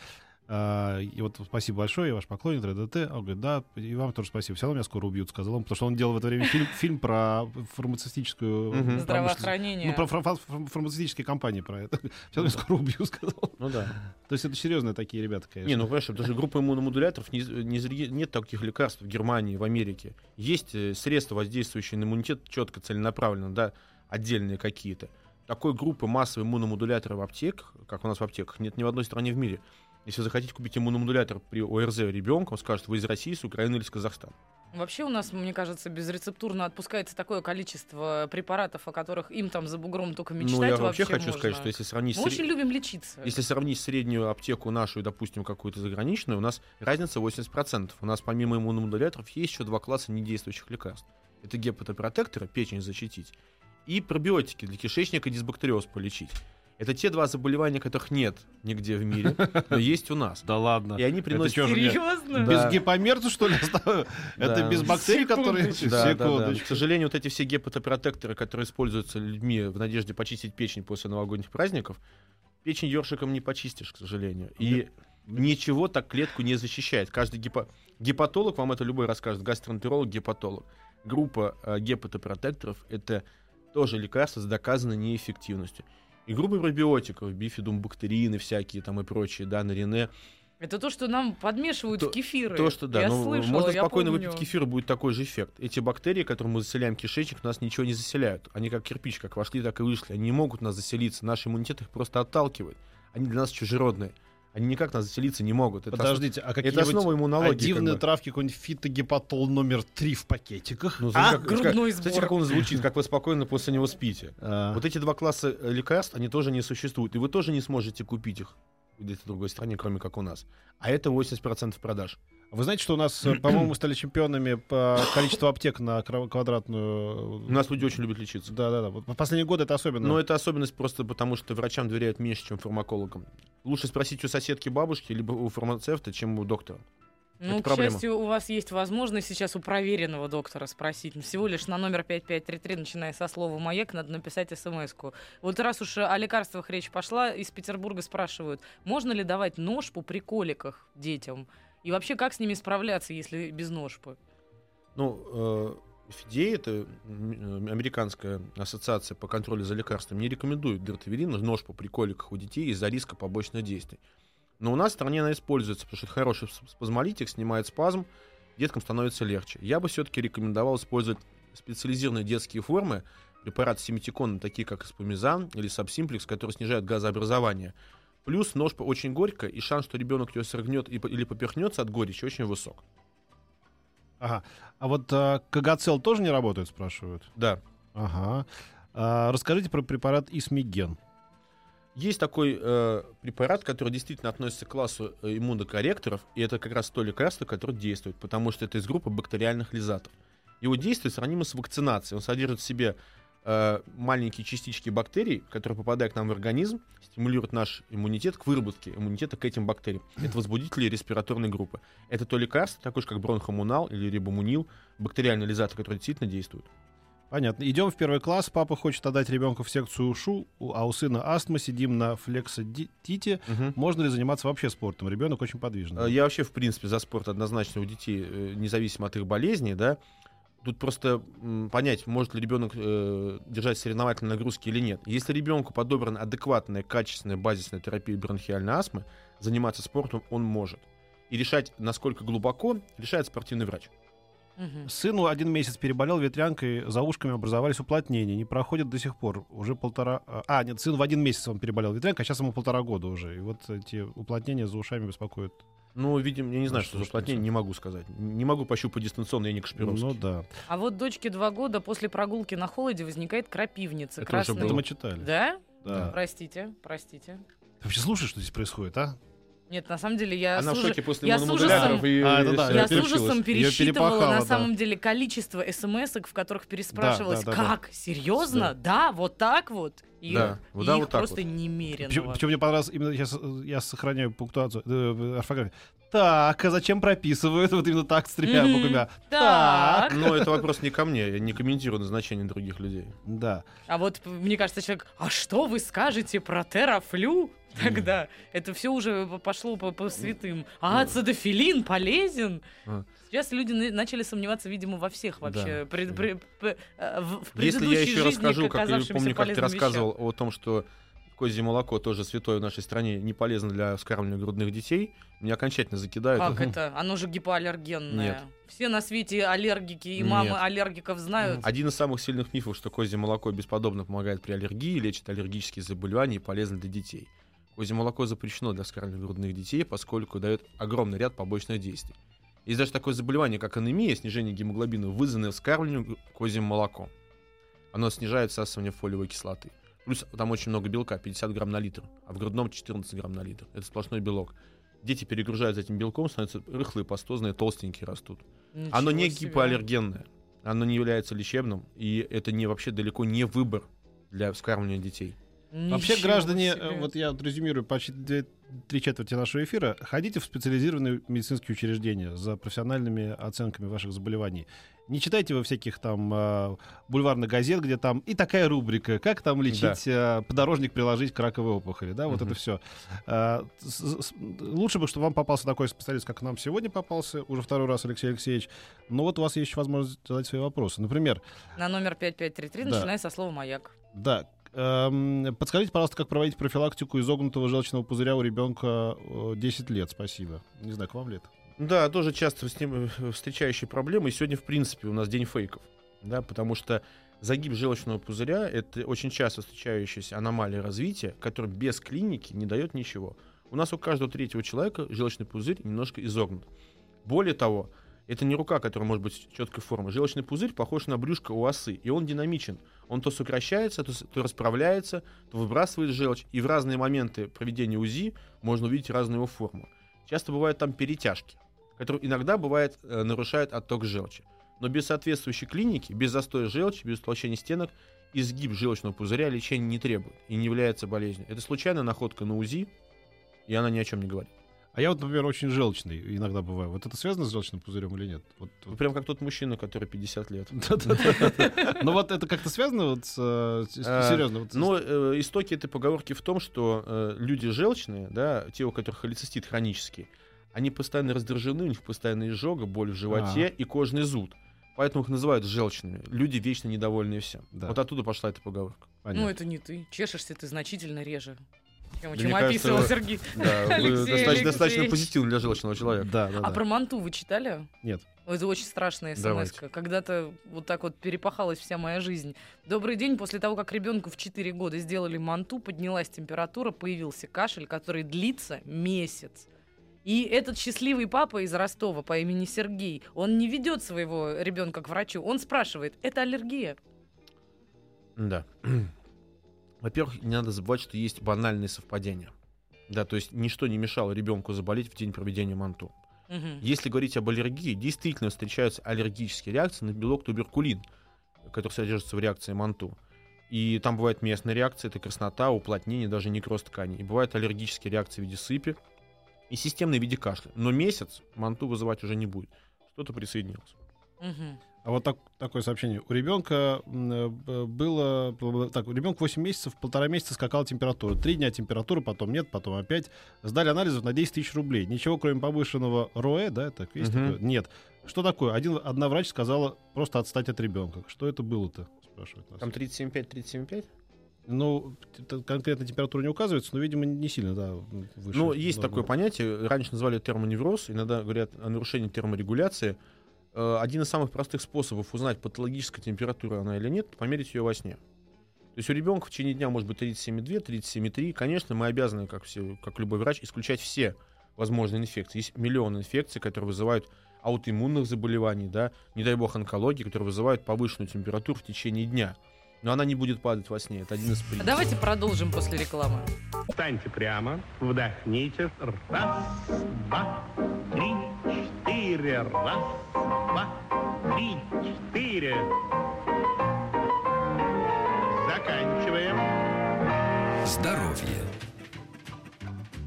а, и вот спасибо большое, я ваш поклонник, т.д. Он говорит, да, и вам тоже спасибо. Все равно меня скоро убьют, сказал он, потому что он делал в это время фильм, фильм про фармацевтическую промышленность.
Здравоохранение.
Ну, про фар- фар- фармацевтические компании про это. (laughs) Все равно меня скоро убьют, сказал.
Ну да.
То есть это серьезные такие ребята, конечно.
Не, ну понимаешь, это же группа иммуномодуляторов, не, не зареги- нет таких лекарств в Германии, в Америке. Есть э, средства, воздействующие на иммунитет, четко, целенаправленно, да, отдельные какие-то. Такой группы массовых иммуномодуляторов в аптеках, как у нас в аптеках, нет ни в одной стране в мире. Если захотите купить иммуномодулятор при ОРЗ ребенка, он скажет, вы из России, с Украины или с Казахстана.
Вообще у нас, мне кажется, безрецептурно отпускается такое количество препаратов, о которых им там за бугром только мечтать
ну, я вообще хочу
можно.
сказать, что если сравнить...
Мы
сре-
очень любим лечиться.
Если сравнить среднюю аптеку нашу и, допустим, какую-то заграничную, у нас разница 80%. У нас помимо иммуномодуляторов есть еще два класса недействующих лекарств. Это гепатопротекторы, печень защитить, и пробиотики для кишечника дисбактериоз полечить. Это те два заболевания, которых нет нигде в мире, (laughs) но есть у нас.
Да ладно.
И они приносят...
Серьезно?
Да.
Без гипомерца, что ли? (laughs) Это без бактерий, которые...
Секундочку.
К сожалению, вот эти все гепатопротекторы, которые используются людьми в надежде почистить печень после новогодних праздников, печень ёршиком не почистишь, к сожалению. И ничего так клетку не защищает. Каждый гепа- гепатолог вам это любой расскажет, гастроэнтеролог, гепатолог. Группа э, гепатопротекторов — это тоже лекарства с доказанной неэффективностью. И группы пробиотиков, бифидумбактерины всякие там и прочие, да, нарине,
Это то, что нам подмешивают
То-
в кефиры.
то, что да,
я
ну,
слышала,
можно спокойно
помню.
выпить кефир, будет такой же эффект. Эти бактерии, которые мы заселяем в кишечник, нас ничего не заселяют. Они как кирпич, как вошли, так и вышли. Они не могут нас заселиться. Наш иммунитет их просто отталкивает. Они для нас чужеродные. Они никак нас заселиться не могут. Это
Подождите, а
это
какие-нибудь
основа иммунологии.
а дивные
как бы.
травки, какой-нибудь фитогепатол номер три в пакетиках?
Ну,
А,
как,
грудной
как- Смотрите,
сбор.
как он звучит, как вы спокойно после него спите.
А,
Вот эти два класса э, лекарств, они тоже не существуют. И вы тоже не сможете купить их где-то в другой стране, кроме как у нас. А это 80% продаж.
Вы знаете, что у нас, э, по-моему, мы стали чемпионами по количеству аптек на квадратную...
У нас люди очень любят лечиться.
Да-да-да. В последние годы это особенно.
Но это особенность просто потому, что врачам доверяют меньше, чем фармакологам. Лучше спросить у соседки бабушки, либо у фармацевта, чем у доктора.
Ну,
Это
к
проблема.
счастью, у вас есть возможность сейчас у проверенного доктора спросить. Всего лишь на номер 5533, начиная со слова «Маяк», надо написать смс-ку. Вот раз уж о лекарствах речь пошла, из Петербурга спрашивают, можно ли давать ножпу при коликах детям? И вообще, как с ними справляться, если без ножпы?
Ну, э, FDA, это м, э, американская ассоциация по контролю за лекарствами, не рекомендует дертавелин, нож по приколиках у детей из-за риска побочных действий. Но у нас в стране она используется, потому что это хороший сп- спазмолитик, снимает спазм, деткам становится легче. Я бы все-таки рекомендовал использовать специализированные детские формы, препараты симметикона, такие как спомизан или сабсимплекс, которые снижают газообразование. Плюс нож очень горько, и шанс, что ребенок ее по- или поперхнется от горечи, очень высок.
Ага. А вот а, Кагацел тоже не работает, спрашивают?
Да.
Ага. А, расскажите про препарат Исмиген.
Есть такой э, препарат, который действительно относится к классу э, иммунокорректоров, и это как раз то лекарство, которое действует, потому что это из группы бактериальных лизатов. Его действие сравнимо с вакцинацией. Он содержит в себе э, маленькие частички бактерий, которые, попадая к нам в организм, стимулируют наш иммунитет к выработке иммунитета к этим бактериям. Это возбудители респираторной группы. Это то лекарство, такое же как бронхомунал или рибомунил, бактериальные лизаты, которые действительно действуют.
Понятно. Идем в первый класс. Папа хочет отдать ребенка в секцию УШУ, а у сына астма. Сидим на флексодите.
Мгм.
Можно ли заниматься вообще спортом? Ребенок очень подвижный.
Э, Я вообще, в принципе, за спорт однозначно у детей, э, независимо от их болезней, да. Тут просто понять, может ли ребенок э, держать соревновательные нагрузки или нет. Если ребенку подобрана адекватная, качественная базисная терапия бронхиальной астмы, заниматься спортом он может. И решать, насколько глубоко, решает спортивный врач.
Мгм.
Сыну один месяц переболел ветрянкой, за ушками образовались уплотнения. Не проходит до сих пор. Уже полтора... А, нет, сын в один месяц он переболел ветрянкой, а сейчас ему полтора года уже. И вот эти уплотнения за ушами беспокоят.
Ну, видимо, я не знаю,
Ну,
что за
слушайте,
уплотнение,
всё.
не могу сказать. Не могу пощупать дистанционно, я не Кашпировский.
Ну да.
А вот дочке два года после прогулки на холоде возникает крапивница.
Это уже
красный...
Это мы читали.
Да?
Да.
Простите, простите.
Ты вообще слушаешь, что здесь происходит, а?
Нет, на самом деле я
Она
с
в шоке после
я с ужасом-
и
А, это да,
всё
Я с ужасом пересчитывала на
да.
самом деле количество смс в которых переспрашивалось,
Да, да, да,
как, серьезно, да. вот так вот. И,
Да,
и
да,
их
вот так
просто
вот.
немерено.
Причем, причем мне понравилось, именно сейчас я сохраняю пунктуацию, э, орфографию. Так, а зачем прописывают вот именно так с тремя
Мгм.
буквами?
Так.
Но это вопрос не ко мне, я не комментирую назначение других людей.
Да.
А вот, мне кажется, человек, а что вы скажете про терафлю? Тогда это все уже пошло по, по святым. А ацидофилин полезен?
А.
Сейчас люди на- начали сомневаться, видимо, во всех вообще. пред- пре- п- э, в, в
Если я еще
жизни
расскажу, как я
оказавшимся
помню, как ты рассказывал о том, что козье молоко тоже святое в нашей стране, не полезно для вскармливания грудных детей, меня окончательно закидают.
Как это? Оно же гипоаллергенное.
Нет.
Все на свете аллергики и мамы
Нет.
аллергиков знают.
Один из самых сильных мифов, что козье молоко бесподобно помогает при аллергии, лечит аллергические заболевания и полезно для детей. Козье молоко запрещено для вскармливания грудных детей, поскольку дает огромный ряд побочных действий. Есть даже такое заболевание, как анемия, снижение гемоглобина, вызванное вскармливанием козьим молоком. Оно снижает всасывание фолиевой кислоты. Плюс там очень много белка, 50 грамм на литр, а в грудном 14 грамм на литр. Это сплошной белок. Дети перегружаются этим белком, становятся рыхлые, пастозные, толстенькие растут. Оно не
Ничего себе.
гипоаллергенное, оно не является лечебным, и это не вообще далеко не выбор для вскармливания детей.
Вообще,
Ничего
граждане,
себе.
э, вот я вот резюмирую почти две, три четверти нашего эфира, ходите в специализированные медицинские учреждения за профессиональными оценками ваших заболеваний. Не читайте вы всяких там э, бульварных газет, где там и такая рубрика, как там лечить э, подорожник приложить к раковой опухоли, да, вот
Мгм.
это все. лучше бы, чтобы вам попался такой специалист, как нам сегодня попался, уже второй раз Алексей Алексеевич. Но вот у вас есть еще возможность задать свои вопросы. Например,
На номер 5533,
Да.
начиная со слова «Маяк».
Да. Эм, подскажите, пожалуйста, как проводить профилактику изогнутого желчного пузыря у ребенка э, 10 лет? Спасибо. Не знаю, к вам лет.
Да, тоже часто с ним э, встречающие проблемы. И сегодня, в принципе, у нас день фейков. Да, потому что загиб желчного пузыря — это очень часто встречающаяся аномалия развития, которая без клиники не дает ничего. У нас у каждого третьего человека желчный пузырь немножко изогнут. Более того, это не рука, которая может быть четкой формы. Желчный пузырь похож на брюшко у осы, и он динамичен. Он то сокращается, то, то расправляется, то выбрасывает желчь. И в разные моменты проведения УЗИ можно увидеть разную его форму. Часто бывают там перетяжки, которые иногда бывает э, нарушают отток желчи. Но без соответствующей клиники, без застоя желчи, без утолщения стенок, изгиб желчного пузыря лечения не требует и не является болезнью. Это случайная находка на УЗИ, и она ни о чем не говорит.
А я вот, например, очень желчный иногда бываю. Вот это связано с желчным пузырем или нет? Вот,
Вы прям как тот мужчина, который 50 лет. (laughs)
Ну вот это как-то связано вот с, э,
А,
серьезно? вот
Но э, истоки этой поговорки в том, что э, люди желчные, да, те, у которых холецистит хронический, они постоянно раздражены, у них постоянно изжога, боль в животе
А.
и кожный зуд. Поэтому их называют желчными. Люди вечно недовольные всем.
Да.
Вот оттуда пошла эта поговорка.
Понятно.
Ну, это не ты. Чешешься ты значительно реже, чем,
Да
чем
кажется,
описывал
вы-
Сергей. (laughs)
Да,
Алексей
достаточно, достаточно
Алексеевич.
позитивно для желчного человека.
Да, да,
А
да.
про манту вы читали?
Нет.
Это очень страшная смс. Когда-то вот так вот перепахалась вся моя жизнь. Добрый день. После того, как ребенку в 4 года сделали манту, поднялась температура, появился кашель, который длится месяц. И этот счастливый папа из Ростова по имени Сергей, он не ведет своего ребенка к врачу. Он спрашивает, это аллергия?
Да. Во-первых, не надо забывать, что есть банальные совпадения. Да, то есть ничто не мешало ребенку заболеть в день проведения манту.
Мгм.
Если говорить об аллергии, действительно встречаются аллергические реакции на белок туберкулин, который содержится в реакции манту. И там бывает местная реакция, это краснота, уплотнение, даже некроз тканей. И бывают аллергические реакции в виде сыпи и системные в виде кашля. Но месяц манту вызывать уже не будет. Что-то присоединилось.
Мгм.
А вот так, такое сообщение. У ребенка э, было... Так, у ребенка 8 месяцев, полтора месяца скакала температура. Три дня температура, потом нет, потом опять. Сдали анализов на 10 тысяч рублей. Ничего, кроме повышенного РОЭ, да, так есть
Мгм.
такое? Нет. Что такое? Один, одна врач сказала просто отстать от ребенка. Что это было-то? Спрашивает нас.
Там 37,5-37,5?
Ну, т- конкретно температура не указывается, но, видимо, не сильно, да, выше.
Ну, есть
нормы.
такое понятие, раньше называли термоневроз, иногда говорят о нарушении терморегуляции. Э, Один из самых простых способов узнать, патологическая температура она или нет, померить ее во сне. То есть у ребенка в течение дня может быть 37,2, 37,3. Конечно, мы обязаны, как, все, как любой врач, исключать все возможные инфекции. Есть миллион инфекций, которые вызывают аутоиммунных заболеваний, да, не дай бог онкологии, которые вызывают повышенную температуру в течение дня. Но она не будет падать во сне. Это один из признаков.
Давайте продолжим после рекламы.
Встаньте прямо, вдохните. Раз, два, три, четыре. Раз, два, три, четыре. Заканчиваем.
Здоровье.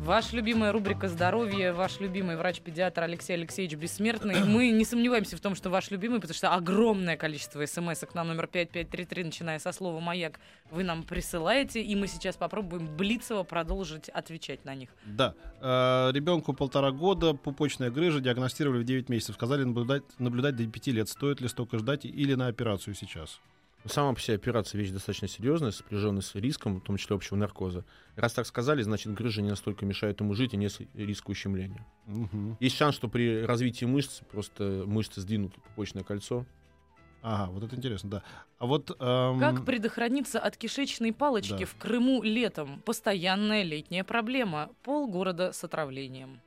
Ваша любимая рубрика «Здоровье», ваш любимый врач-педиатр Алексей Алексеевич Бессмертный. Мы не сомневаемся в том, что ваш любимый, потому что огромное количество смс на номер 5533, начиная со слова «Маяк», вы нам присылаете, и мы сейчас попробуем блицово продолжить отвечать на них.
Да. Э, ребенку полтора года, пупочная грыжа, диагностировали в 9 месяцев. Сказали наблюдать, наблюдать до 5 лет. Стоит ли столько ждать или на операцию сейчас?
Сама по себе операция вещь достаточно серьезная, сопряженная с риском, в том числе общего наркоза. Раз так сказали, значит грыжа не настолько мешает ему жить и нет риска ущемления.
Мгм.
Есть шанс, что при развитии мышц просто мышцы сдвинут пупочное кольцо.
Ага, вот это интересно, да. А вот... эм,
Как предохраниться от кишечной палочки
Да.
в Крыму летом? Постоянная летняя проблема. Полгорода с отравлением.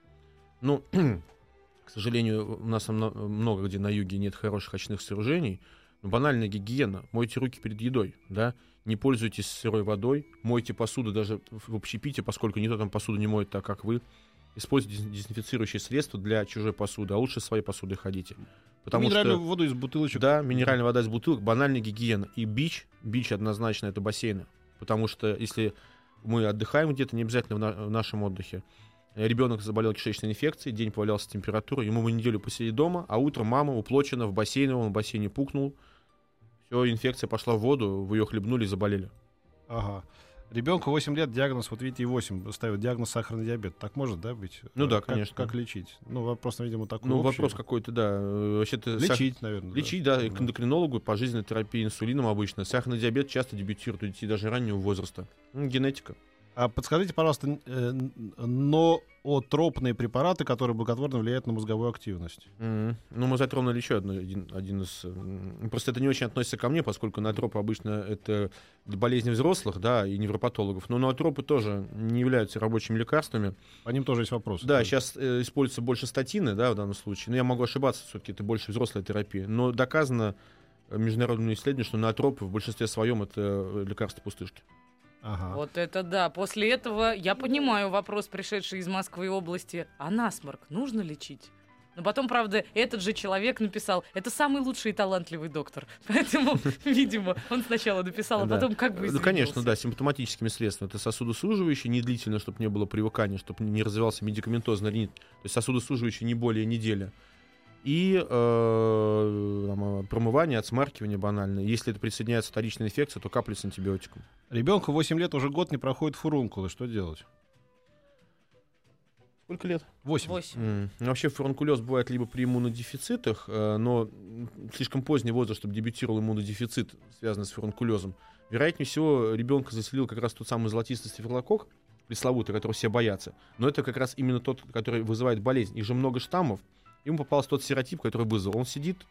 Ну, (clears throat) к сожалению, у нас мно- много где на юге нет хороших очных сооружений. Но банальная гигиена. Мойте руки перед едой, да. Не пользуйтесь сырой водой. Мойте посуду даже в общепите, поскольку никто там посуду не моет так, как вы. Используйте дез- дезинфицирующие средства для чужой посуды, а лучше своей посудой ходите. Потому
минеральную
что,
воду из бутылочек.
да, минеральная вода из бутылок, банальная гигиена. И бич, бич однозначно это бассейны. Потому что если мы отдыхаем где-то, не обязательно в, на- в нашем отдыхе, Ребенок заболел кишечной инфекцией, день повалялся температура, ему мы неделю посидеть дома, а утром мама уплочена в бассейне, он в бассейне пукнул. Все, инфекция пошла в воду, вы ее хлебнули и заболели.
Ага. Ребенку 8 лет, диагноз, вот видите, и 8 ставят диагноз сахарный диабет. Так может, да, быть?
Ну
Э,
да,
как-
конечно.
Как лечить? Ну, вопрос, видимо, такой
Ну,
общий.
вопрос какой-то, да. э, Вообще-то сах-
Лечить, наверное. да.
Лечить, да, к эндокринологу, пожизненной терапии инсулином обычно. Сахарный диабет часто дебютирует у детей даже раннего возраста. Генетика.
А подскажите, пожалуйста, э, но психотропные препараты, которые благотворно влияют на мозговую активность.
Мгм. Ну, мы затронули еще одно, один, один из... Просто это не очень относится ко мне, поскольку натропы обычно это болезни взрослых, да, и невропатологов. Но натропы тоже не являются рабочими лекарствами.
По ним тоже есть вопросы.
Да, сейчас э, используются больше статины, да, в данном случае. Но я могу ошибаться, все-таки это больше взрослая терапия. Но доказано международными исследованиями, что натропы в большинстве своем это э, лекарства пустышки.
Ага.
Вот это да. После этого я понимаю вопрос, пришедший из Москвы и области. А насморк нужно лечить? Но потом, правда, этот же человек написал, это самый лучший и талантливый доктор. (laughs) Поэтому, (laughs) видимо, он сначала написал, а потом как бы
Ну, конечно, да, симптоматическими средствами. Это сосудосуживающие, не длительно, чтобы не было привыкания, чтобы не развивался медикаментозный ринит. То есть сосудосуживающие не более недели. И э, там, э, промывание, отсмаркивание банально. Если это присоединяется вторичная инфекция, то капли с антибиотиком.
Ребенку 8 лет уже год не проходит фурункулы. Что делать?
Сколько лет?
8.
Восемь.
Ну, Вообще фурункулез бывает либо при иммунодефицитах, э, но слишком поздний возраст, чтобы дебютировал иммунодефицит, связанный с фурункулезом. Вероятнее всего, ребенка заселил как раз тот самый золотистый стафилококк, пресловутый, которого все боятся. Но это как раз именно тот, который вызывает болезнь. Их же много штаммов. Ему попался тот серотип, который вызвал. Он сидит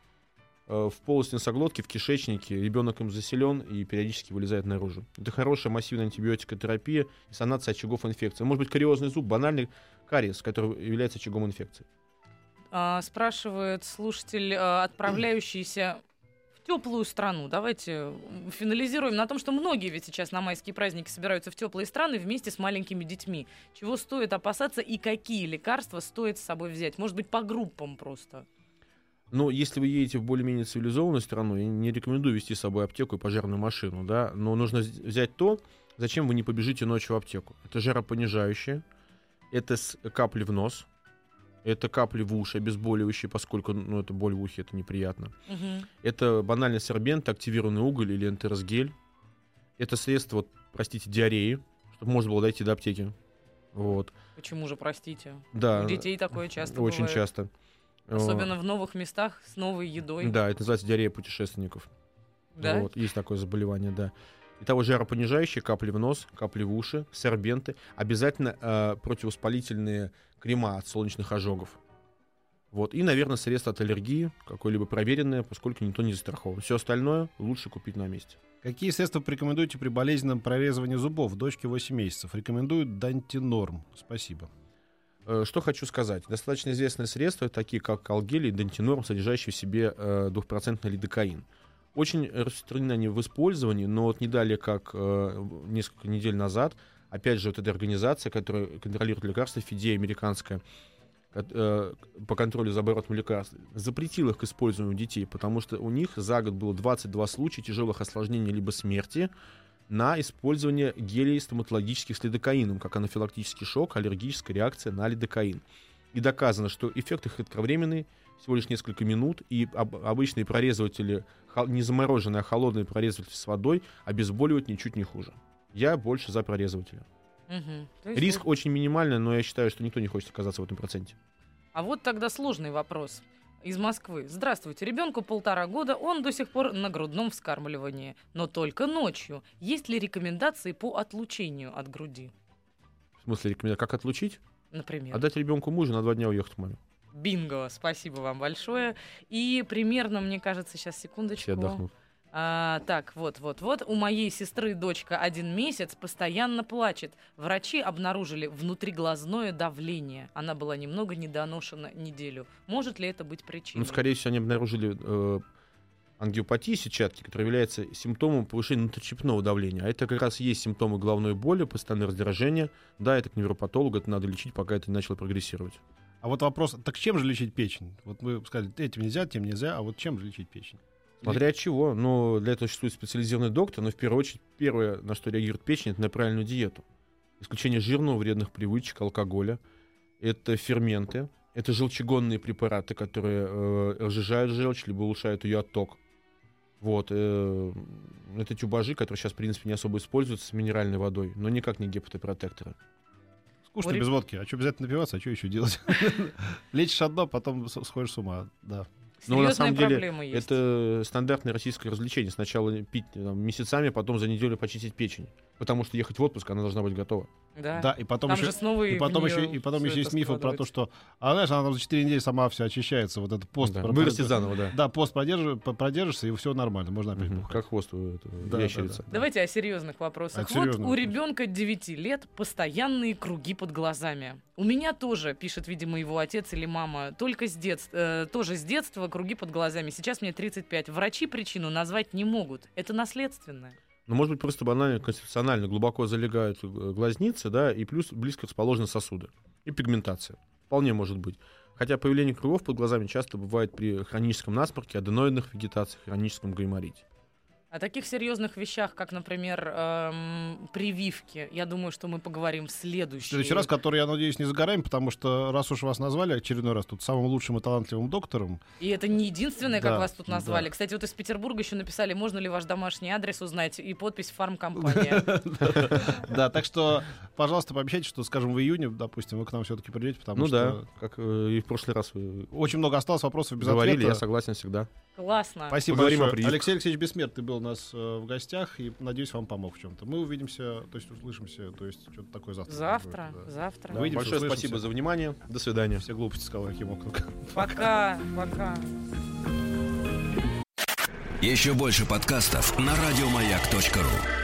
э, в полости носоглотки, в кишечнике, ребенок им заселен и периодически вылезает наружу. Это хорошая массивная антибиотикотерапия и санация очагов инфекции. Может быть, кариозный зуб, банальный кариес, который является очагом инфекции.
А, спрашивает слушатель, а, отправляющийся теплую страну. Давайте финализируем на том, что многие ведь сейчас на майские праздники собираются в теплые страны вместе с маленькими детьми. Чего стоит опасаться и какие лекарства стоит с собой взять? Может быть, по группам просто?
Но если вы едете в более-менее цивилизованную страну, я не рекомендую вести с собой аптеку и пожарную машину, да, но нужно вз- взять то, зачем вы не побежите ночью в аптеку. Это жаропонижающее, это с- капли в нос, это капли в уши, обезболивающие, поскольку ну, это боль в ухе, это неприятно.
Мгм.
Это банальный сорбент, активированный уголь или энтеросгель. Это средство, вот, простите, диареи, чтобы можно было дойти до аптеки. Вот.
Почему же, простите?
Да,
У детей такое часто
очень
бывает.
часто.
Особенно в новых местах с новой едой.
Да, это называется диарея путешественников.
Да?
Вот, есть такое заболевание, да. Итого жаропонижающие, капли в нос, капли в уши, сорбенты. Обязательно э, противовоспалительные крема от солнечных ожогов. Вот. И, наверное, средства от аллергии, какое-либо проверенное, поскольку никто не застрахован. Все остальное лучше купить на месте.
Какие средства порекомендуете при болезненном прорезывании зубов? Дочке 8 месяцев. Рекомендуют Дантинорм. Спасибо.
Э, Что хочу сказать. Достаточно известные средства, такие как алгелий и дентинорм, содержащие в себе э, двухпроцентный лидокаин. Очень распространены они в использовании, но вот не далее, как э, несколько недель назад, опять же, вот эта организация, которая контролирует лекарства, ФИДЕ американская, э, по контролю за оборотом лекарств, запретила их к использованию детей, потому что у них за год было 22 случая тяжелых осложнений либо смерти на использование гелей стоматологических с лидокаином, как анафилактический шок, аллергическая реакция на лидокаин. И доказано, что эффект их кратковременный, всего лишь несколько минут, и об- обычные прорезыватели, не замороженные, а холодные прорезыватели с водой обезболивают ничуть не хуже. Я больше за прорезывателя.
Есть
Риск
вот-
очень минимальный, но я считаю, что никто не хочет оказаться в этом проценте.
А вот тогда сложный вопрос. Из Москвы. Здравствуйте, ребенку полтора года, он до сих пор на грудном вскармливании, но только ночью. Есть ли рекомендации по отлучению от груди,
В смысле, рекомендую, как отлучить?
например?
Отдать ребенку мужа на два дня уехать к маме.
Бинго, спасибо вам большое. И примерно, мне кажется, сейчас секундочку.
Все отдохнут.
А, так, вот, вот, вот. У моей сестры дочка один месяц постоянно плачет. Врачи обнаружили внутриглазное давление. Она была немного недоношена неделю. Может ли это быть причиной?
Ну, скорее всего, они обнаружили э, ангиопатии сетчатки, которая является симптомом повышения внутричепного давления. А это как раз и есть симптомы головной боли, постоянное раздражение. Да, это к невропатологу, это надо лечить, пока это не начало прогрессировать.
А вот вопрос, так чем же лечить печень? Вот мы сказали, этим нельзя, тем нельзя, а вот чем же лечить печень?
Смотря от чего. Но для этого существует специализированный доктор, но в первую очередь первое, на что реагирует печень, это на правильную диету. Исключение жирного, вредных привычек, алкоголя. Это ферменты, это желчегонные препараты, которые э, разжижают желчь, либо улучшают ее отток. Вот, э, это тюбажи, которые сейчас, в принципе, не особо используются с минеральной водой, но никак не гепатопротекторы.
Скучно
У реб-
без водки. А что обязательно напиваться, а что еще делать? (laughs) Лечишь одно, потом сходишь с ума. Да.
Но на
Серьезная
самом деле
есть.
Это стандартное российское развлечение. Сначала пить там, месяцами, потом за неделю почистить печень. Потому что ехать в отпуск, она должна быть готова.
Да.
Да, и потом
Там
еще,
же снова
и потом еще, и потом еще есть мифы про то, что, а знаешь, она там за 4 недели сама все очищается, вот этот пост.
Да,
про-
Вырастет заново, да.
Да, пост продержи- по- продержишься, и все нормально, можно опять бухать.
Как хвост у этого
Да, да,
ящерицы.
да.
Давайте о серьезных вопросах.
О
вот
серьезных
у ребенка 9 лет постоянные круги под глазами. У меня тоже, пишет, видимо, его отец или мама, только с детства, тоже с детства круги под глазами. Сейчас мне 35. Врачи причину назвать не могут. Это наследственное.
Ну, может быть, просто банально конституционально глубоко залегают э, глазницы, да, и плюс близко расположены сосуды. И пигментация. Вполне может быть. Хотя появление кругов под глазами часто бывает при хроническом насморке, аденоидных вегетациях, хроническом гайморите.
О таких серьезных вещах, как, например, эм, прививки, я думаю, что мы поговорим в
В
следующий.
следующий раз, который, я надеюсь, не за горами, потому что раз уж вас назвали очередной раз тут самым лучшим и талантливым доктором,
И это не единственное, как
Да,
вас тут назвали.
да.
Кстати, вот из Петербурга еще написали, можно ли ваш домашний адрес узнать и подпись фармкомпания. (laughs)
да, так что, пожалуйста, пообещайте, что, скажем, в июне, допустим, вы к нам все-таки придете, потому
ну да,
что
как э, и в прошлый раз
очень много осталось вопросов без
говорили,
ответа.
я согласен всегда.
Классно.
Спасибо большое. Алексей Алексеевич Бессмертный был нас э, в гостях, и, надеюсь, вам помог в чем-то. Мы увидимся, то есть услышимся, то есть что-то такое завтра.
Завтра,
будет, да.
завтра.
Да. Увидимся,
Большое
услышимся.
спасибо за внимание. До свидания.
Все глупости сказал, окном.
Пока, пока.
Еще больше подкастов на радиомаяк.ру.